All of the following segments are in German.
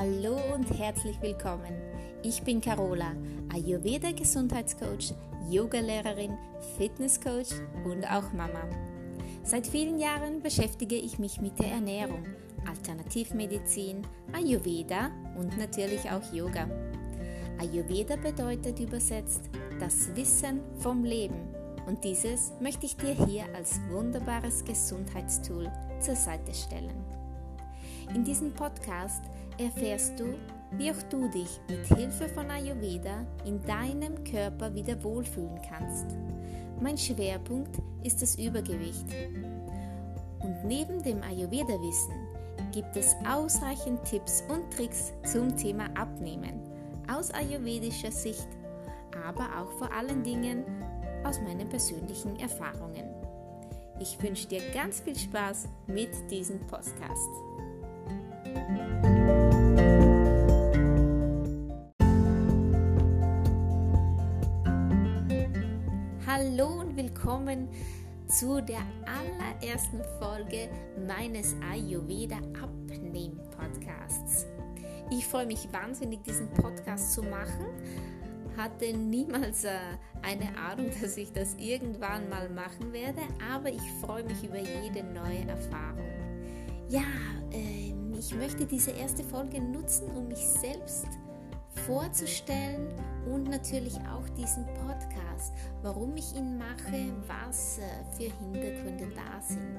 Hallo und herzlich willkommen. Ich bin Carola, Ayurveda Gesundheitscoach, Yogalehrerin, Fitnesscoach und auch Mama. Seit vielen Jahren beschäftige ich mich mit der Ernährung, Alternativmedizin, Ayurveda und natürlich auch Yoga. Ayurveda bedeutet übersetzt das Wissen vom Leben und dieses möchte ich dir hier als wunderbares Gesundheitstool zur Seite stellen. In diesem Podcast erfährst du, wie auch du dich mit Hilfe von Ayurveda in deinem Körper wieder wohlfühlen kannst. Mein Schwerpunkt ist das Übergewicht. Und neben dem Ayurveda-Wissen gibt es ausreichend Tipps und Tricks zum Thema Abnehmen aus ayurvedischer Sicht, aber auch vor allen Dingen aus meinen persönlichen Erfahrungen. Ich wünsche dir ganz viel Spaß mit diesem Podcast. Hallo und willkommen zu der allerersten Folge meines Ayurveda Abnehm Podcasts. Ich freue mich wahnsinnig, diesen Podcast zu machen. Hatte niemals äh, eine Ahnung, dass ich das irgendwann mal machen werde, aber ich freue mich über jede neue Erfahrung. Ja, äh, ich möchte diese erste Folge nutzen, um mich selbst vorzustellen und natürlich auch diesen Podcast, warum ich ihn mache, was äh, für Hintergründe da sind.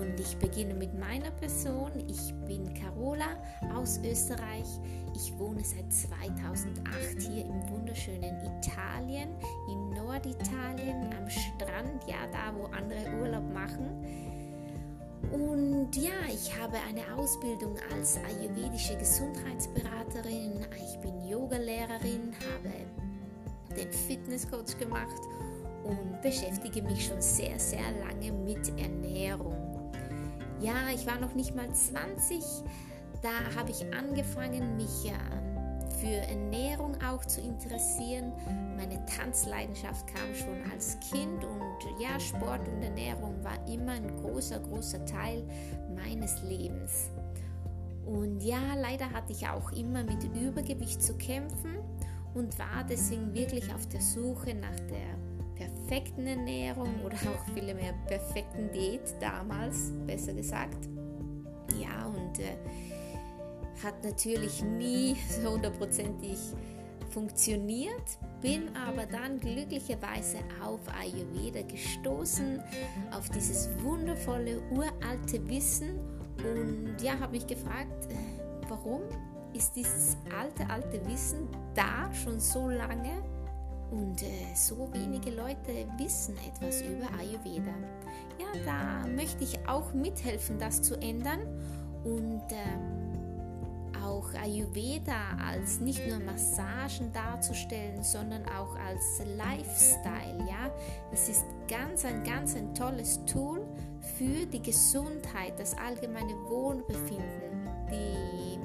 Und ich beginne mit meiner Person. Ich bin Carola aus Österreich. Ich wohne seit 2008 hier im wunderschönen Italien, in Norditalien, am Strand, ja, da wo andere Urlaub machen. Und ja, ich habe eine Ausbildung als ayurvedische Gesundheitsberaterin. Ich bin Yogalehrerin, habe den Fitnesscoach gemacht und beschäftige mich schon sehr, sehr lange mit Ernährung. Ja, ich war noch nicht mal 20. Da habe ich angefangen, mich ja für Ernährung auch zu interessieren. Meine Tanzleidenschaft kam schon als Kind und ja, Sport und Ernährung war immer ein großer, großer Teil meines Lebens. Und ja, leider hatte ich auch immer mit Übergewicht zu kämpfen und war deswegen wirklich auf der Suche nach der perfekten Ernährung oder auch vielmehr perfekten Diät damals, besser gesagt. Hat natürlich nie so hundertprozentig funktioniert, bin aber dann glücklicherweise auf Ayurveda gestoßen, auf dieses wundervolle uralte Wissen und ja, habe mich gefragt, warum ist dieses alte, alte Wissen da schon so lange und äh, so wenige Leute wissen etwas über Ayurveda. Ja, da möchte ich auch mithelfen, das zu ändern und äh, auch Ayurveda als nicht nur Massagen darzustellen, sondern auch als Lifestyle. Ja, es ist ganz ein ganz ein tolles Tool für die Gesundheit, das allgemeine Wohlbefinden. Die,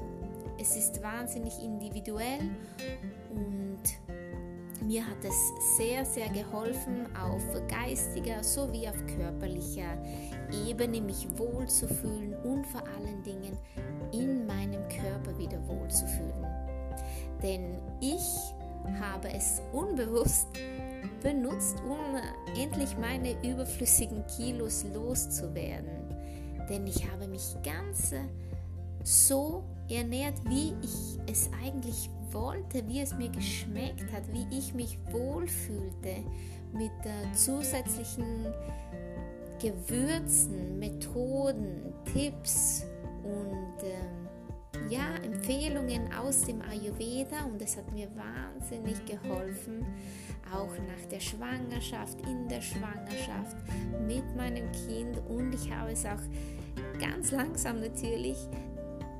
es ist wahnsinnig individuell und mir hat es sehr, sehr geholfen, auf geistiger sowie auf körperlicher Ebene mich wohlzufühlen und vor allen Dingen in meinem Körper wieder wohlzufühlen. Denn ich habe es unbewusst benutzt, um endlich meine überflüssigen Kilos loszuwerden. Denn ich habe mich ganz so ernährt, wie ich es eigentlich wollte, wie es mir geschmeckt hat, wie ich mich wohlfühlte mit äh, zusätzlichen Gewürzen, Methoden, Tipps und ähm, ja, Empfehlungen aus dem Ayurveda und es hat mir wahnsinnig geholfen, auch nach der Schwangerschaft, in der Schwangerschaft, mit meinem Kind und ich habe es auch ganz langsam natürlich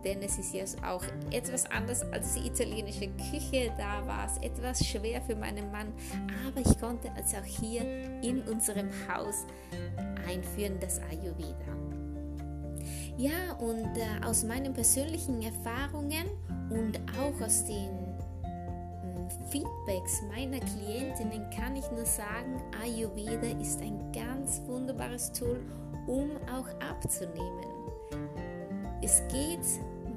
denn es ist ja auch etwas anders als die italienische Küche. Da war es etwas schwer für meinen Mann, aber ich konnte es auch hier in unserem Haus einführen, das Ayurveda. Ja, und äh, aus meinen persönlichen Erfahrungen und auch aus den äh, Feedbacks meiner Klientinnen kann ich nur sagen, Ayurveda ist ein ganz wunderbares Tool, um auch abzunehmen. Es geht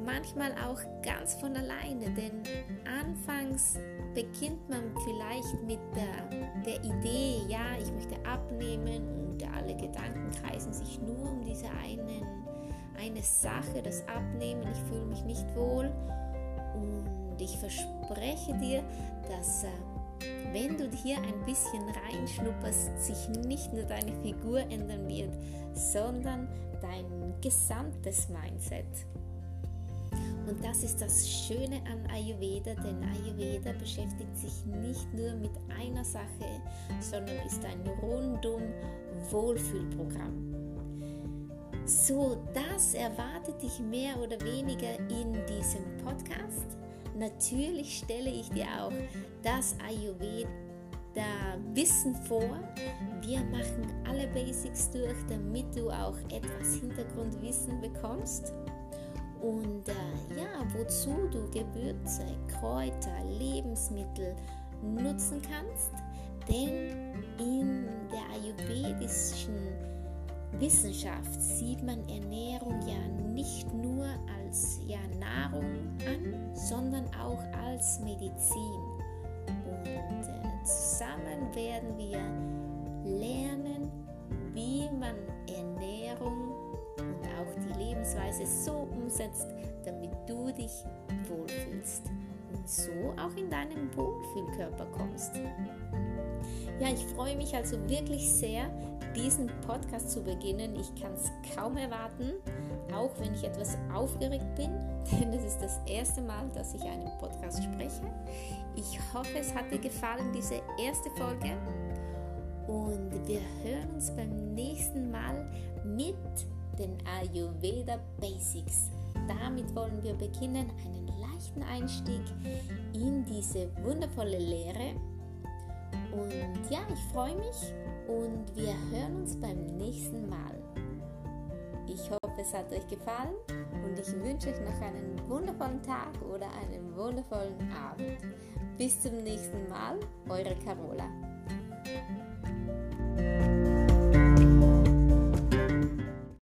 manchmal auch ganz von alleine, denn anfangs beginnt man vielleicht mit der, der Idee, ja, ich möchte abnehmen und alle Gedanken kreisen sich nur um diese einen, eine Sache, das Abnehmen, ich fühle mich nicht wohl und ich verspreche dir, dass äh, wenn du hier ein bisschen reinschnupperst, sich nicht nur deine Figur ändern wird, sondern dein gesamtes Mindset. Und das ist das Schöne an Ayurveda, denn Ayurveda beschäftigt sich nicht nur mit einer Sache, sondern ist ein rundum Wohlfühlprogramm. So, das erwartet dich mehr oder weniger in diesem Podcast. Natürlich stelle ich dir auch das Ayurveda Wissen vor. Wir machen alle Basics durch, damit du auch etwas Hintergrundwissen bekommst. Und äh, ja, wozu du Gewürze, Kräuter, Lebensmittel nutzen kannst. Denn in der ayurvedischen Wissenschaft sieht man Ernährung ja nicht nur als ja, Nahrung an, sondern auch als Medizin. Und äh, zusammen werden wir lernen, wie man Ernährung und auch die Lebensweise so umsetzt, damit du dich wohlfühlst und so auch in deinen Wohlfühlkörper kommst. Ja, ich freue mich also wirklich sehr, diesen Podcast zu beginnen. Ich kann es kaum erwarten, auch wenn ich etwas aufgeregt bin, denn es ist das erste Mal, dass ich einen Podcast spreche. Ich hoffe, es hat dir gefallen, diese erste Folge. Und wir hören uns beim nächsten Mal mit den Ayurveda Basics. Damit wollen wir beginnen, einen leichten Einstieg in diese wundervolle Lehre und ja, ich freue mich und wir hören uns beim nächsten Mal. Ich hoffe, es hat euch gefallen und ich wünsche euch noch einen wundervollen Tag oder einen wundervollen Abend. Bis zum nächsten Mal, eure Carola.